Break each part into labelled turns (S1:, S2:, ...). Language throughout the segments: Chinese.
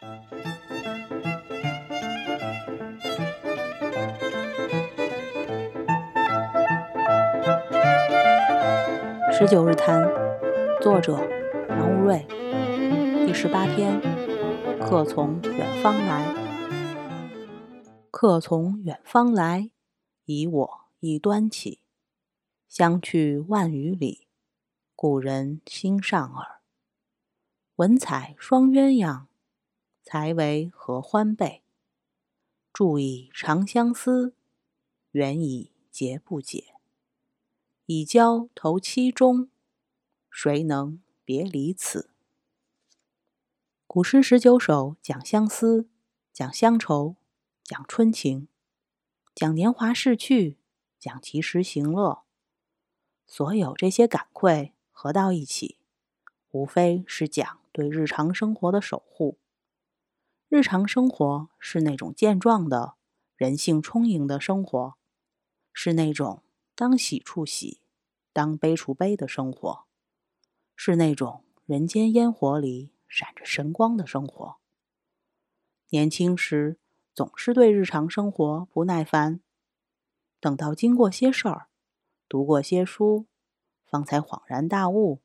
S1: 十九日谈，作者杨无瑞，第十八篇。客从远方来，客从远方来，以我一端起。相去万余里，故人心上耳。文采双鸳鸯，才为合欢背。注以长相思，缘已结不解。已交头七中，谁能别离此？古诗十九首讲相思，讲乡愁，讲春情，讲年华逝去，讲及时行乐。所有这些感愧合到一起，无非是讲对日常生活的守护。日常生活是那种健壮的、人性充盈的生活，是那种当喜处喜。当悲处悲的生活，是那种人间烟火里闪着神光的生活。年轻时总是对日常生活不耐烦，等到经过些事儿，读过些书，方才恍然大悟：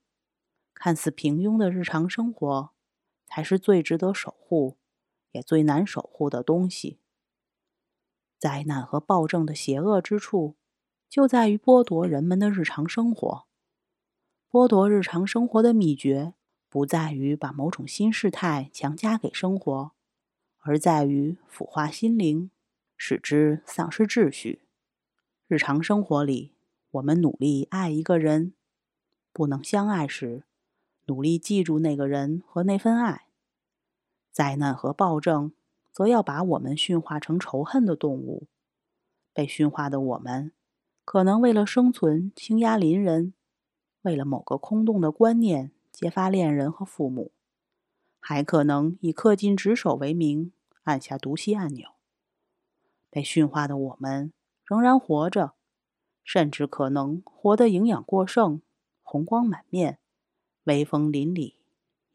S1: 看似平庸的日常生活，才是最值得守护，也最难守护的东西。灾难和暴政的邪恶之处。就在于剥夺人们的日常生活。剥夺日常生活的秘诀，不在于把某种新事态强加给生活，而在于腐化心灵，使之丧失秩序。日常生活里，我们努力爱一个人，不能相爱时，努力记住那个人和那份爱。灾难和暴政，则要把我们驯化成仇恨的动物。被驯化的我们。可能为了生存倾压邻人，为了某个空洞的观念揭发恋人和父母，还可能以恪尽职守为名按下毒气按钮。被驯化的我们仍然活着，甚至可能活得营养过剩、红光满面、威风凛凛、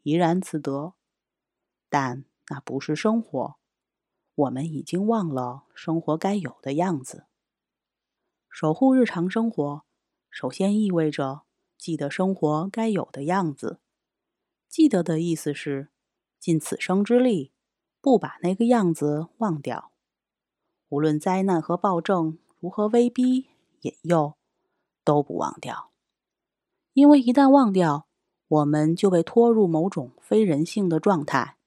S1: 怡然自得。但那不是生活，我们已经忘了生活该有的样子。守护日常生活，首先意味着记得生活该有的样子。记得的意思是尽此生之力，不把那个样子忘掉。无论灾难和暴政如何威逼引诱，都不忘掉。因为一旦忘掉，我们就被拖入某种非人性的状态，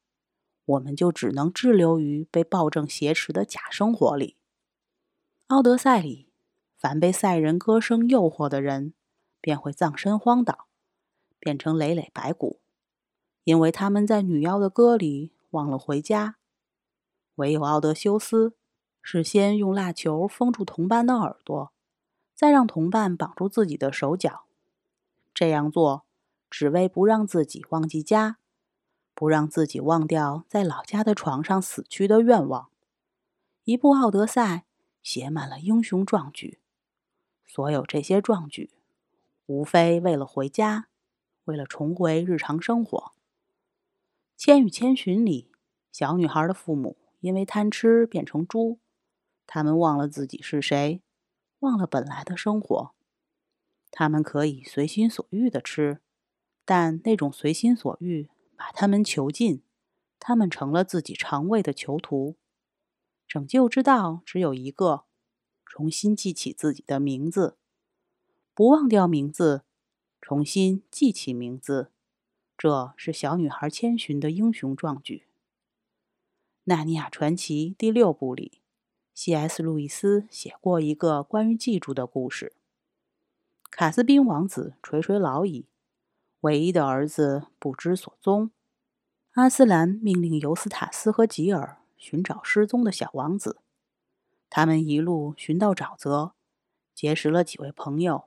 S1: 我们就只能滞留于被暴政挟持的假生活里。《奥德赛》里。凡被赛人歌声诱惑的人，便会葬身荒岛，变成累累白骨，因为他们在女妖的歌里忘了回家。唯有奥德修斯，是先用蜡球封住同伴的耳朵，再让同伴绑住自己的手脚。这样做，只为不让自己忘记家，不让自己忘掉在老家的床上死去的愿望。一部《奥德赛》写满了英雄壮举。所有这些壮举，无非为了回家，为了重回日常生活。《千与千寻》里，小女孩的父母因为贪吃变成猪，他们忘了自己是谁，忘了本来的生活。他们可以随心所欲的吃，但那种随心所欲把他们囚禁，他们成了自己肠胃的囚徒。拯救之道只有一个。重新记起自己的名字，不忘掉名字，重新记起名字，这是小女孩千寻的英雄壮举。《纳尼亚传奇》第六部里，C.S. 路易斯写过一个关于记住的故事：卡斯宾王子垂垂老矣，唯一的儿子不知所踪。阿斯兰命令尤斯塔斯和吉尔寻找失踪的小王子。他们一路寻到沼泽，结识了几位朋友。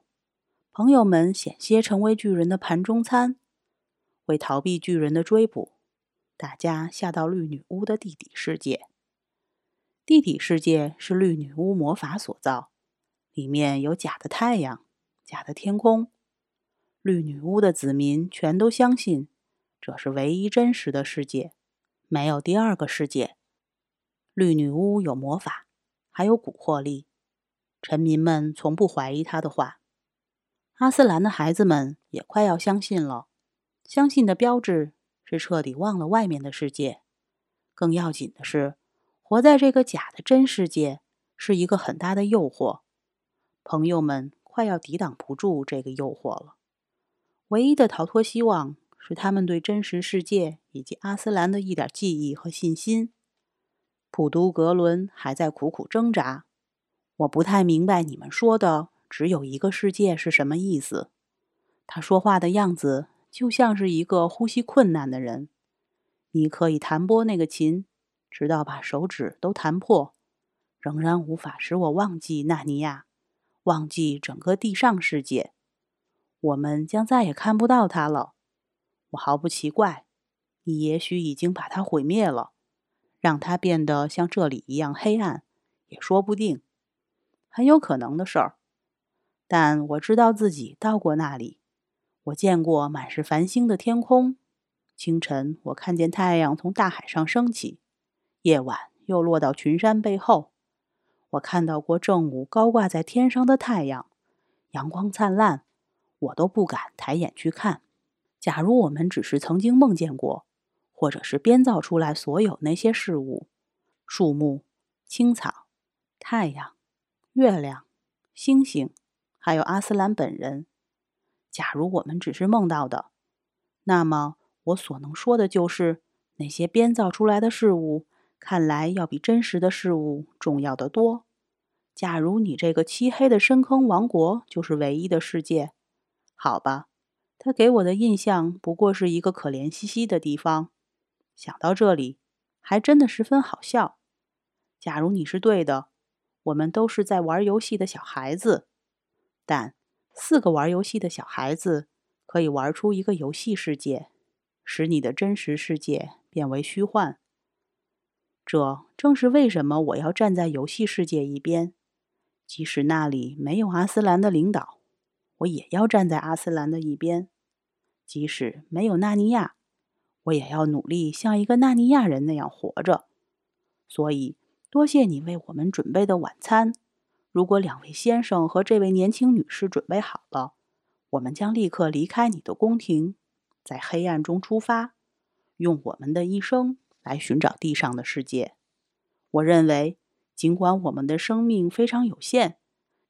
S1: 朋友们险些成为巨人的盘中餐。为逃避巨人的追捕，大家下到绿女巫的地底世界。地底世界是绿女巫魔法所造，里面有假的太阳、假的天空。绿女巫的子民全都相信，这是唯一真实的世界，没有第二个世界。绿女巫有魔法，还有蛊惑力。臣民们从不怀疑她的话。阿斯兰的孩子们也快要相信了。相信的标志是彻底忘了外面的世界。更要紧的是，活在这个假的真世界是一个很大的诱惑。朋友们快要抵挡不住这个诱惑了。唯一的逃脱希望是他们对真实世界以及阿斯兰的一点记忆和信心。普都格伦还在苦苦挣扎。我不太明白你们说的“只有一个世界”是什么意思。他说话的样子就像是一个呼吸困难的人。你可以弹拨那个琴，直到把手指都弹破，仍然无法使我忘记纳尼亚，忘记整个地上世界。我们将再也看不到它了。我毫不奇怪，你也许已经把它毁灭了，让它变得像这里一样黑暗，也说不定，很有可能的事儿。但我知道自己到过那里，我见过满是繁星的天空。清晨，我看见太阳从大海上升起；夜晚又落到群山背后。我看到过正午高挂在天上的太阳，阳光灿烂。我都不敢抬眼去看。假如我们只是曾经梦见过，或者是编造出来所有那些事物——树木、青草、太阳、月亮、星星，还有阿斯兰本人。假如我们只是梦到的，那么我所能说的就是，那些编造出来的事物看来要比真实的事物重要的多。假如你这个漆黑的深坑王国就是唯一的世界。好吧，他给我的印象不过是一个可怜兮兮的地方。想到这里，还真的十分好笑。假如你是对的，我们都是在玩游戏的小孩子。但四个玩游戏的小孩子可以玩出一个游戏世界，使你的真实世界变为虚幻。这正是为什么我要站在游戏世界一边，即使那里没有阿斯兰的领导。我也要站在阿斯兰的一边，即使没有纳尼亚，我也要努力像一个纳尼亚人那样活着。所以，多谢你为我们准备的晚餐。如果两位先生和这位年轻女士准备好了，我们将立刻离开你的宫廷，在黑暗中出发，用我们的一生来寻找地上的世界。我认为，尽管我们的生命非常有限，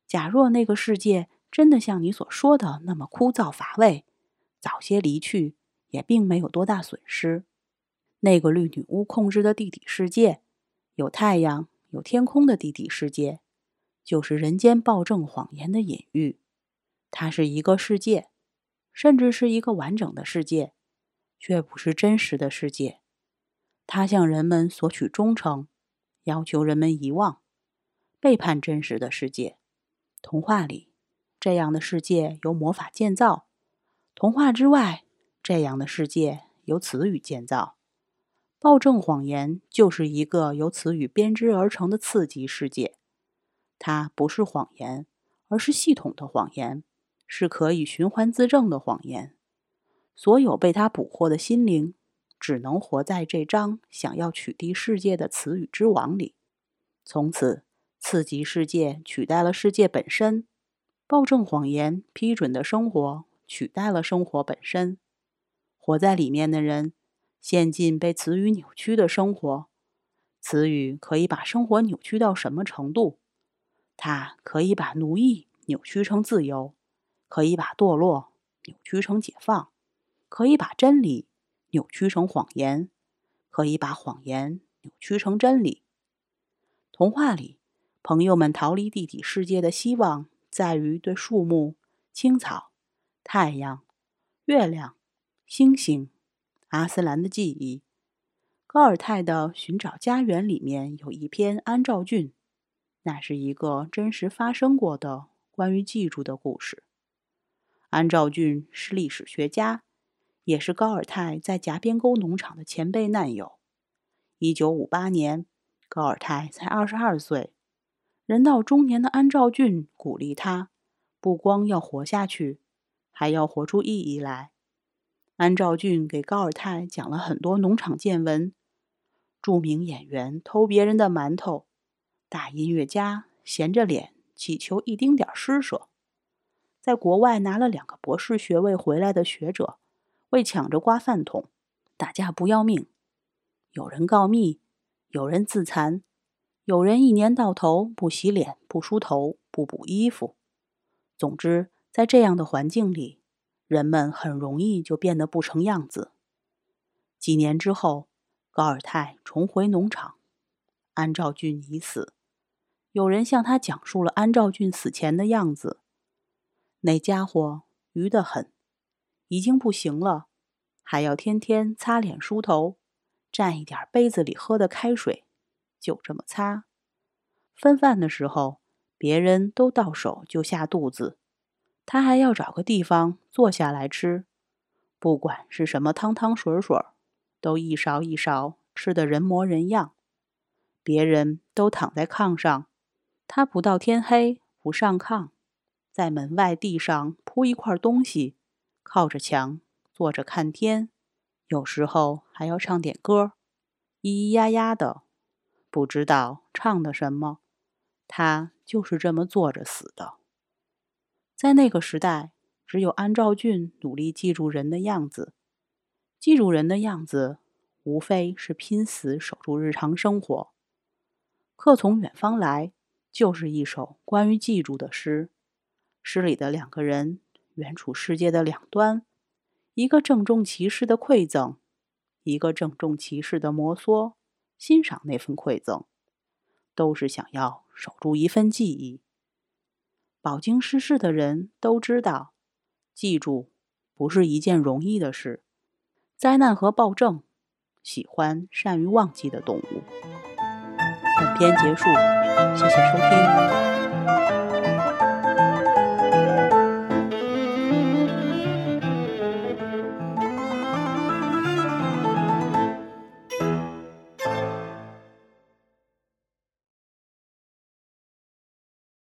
S1: 假若那个世界……真的像你所说的那么枯燥乏味，早些离去也并没有多大损失。那个绿女巫控制的地底世界，有太阳、有天空的地底世界，就是人间暴政谎言的隐喻。它是一个世界，甚至是一个完整的世界，却不是真实的世界。它向人们索取忠诚，要求人们遗忘，背叛真实的世界。童话里。这样的世界由魔法建造，童话之外，这样的世界由词语建造。暴政谎言就是一个由词语编织而成的刺激世界。它不是谎言，而是系统的谎言，是可以循环自证的谎言。所有被它捕获的心灵，只能活在这张想要取缔世界的词语之网里。从此，刺激世界取代了世界本身。暴政谎言批准的生活取代了生活本身，活在里面的人陷进被词语扭曲的生活。词语可以把生活扭曲到什么程度？它可以把奴役扭曲成自由，可以把堕落扭曲成解放，可以把真理扭曲成谎言，可以把谎言扭曲成真理。童话里，朋友们逃离地底世界的希望。在于对树木、青草、太阳、月亮、星星、阿斯兰的记忆。高尔泰的《寻找家园》里面有一篇安兆俊，那是一个真实发生过的关于记住的故事。安兆俊是历史学家，也是高尔泰在夹边沟农场的前辈难友。一九五八年，高尔泰才二十二岁。人到中年的安兆俊鼓励他，不光要活下去，还要活出意义来。安兆俊给高尔泰讲了很多农场见闻，著名演员偷别人的馒头，大音乐家闲着脸祈求一丁点施舍，在国外拿了两个博士学位回来的学者，为抢着刮饭桶打架不要命，有人告密，有人自残，有人一年到头不洗脸、不梳头、不补衣服。总之，在这样的环境里，人们很容易就变得不成样子。几年之后。高尔泰重回农场，安兆俊已死。有人向他讲述了安兆俊死前的样子。那家伙愚得很，已经不行了，还要天天擦脸梳头，蘸一点杯子里喝的开水，就这么擦。分饭的时候，别人都到手就下肚子，他还要找个地方坐下来吃，不管是什么汤汤水水。都一勺一勺吃的人模人样，别人都躺在炕上，他不到天黑不上炕，在门外地上铺一块东西，靠着墙坐着看天，有时候还要唱点歌，咿咿呀呀的，不知道唱的什么。他就是这么坐着死的。在那个时代，只有安兆俊努力记住人的样子。记住人的样子，无非是拼死守住日常生活。客从远方来，就是一首关于记住的诗。诗里的两个人，远处世界的两端，一个郑重其事的馈赠，一个郑重其事的摩挲，欣赏那份馈赠，都是想要守住一份记忆。饱经世事的人都知道，记住不是一件容易的事。灾难和暴政，喜欢善于忘记的动物。本篇结束，谢谢收听。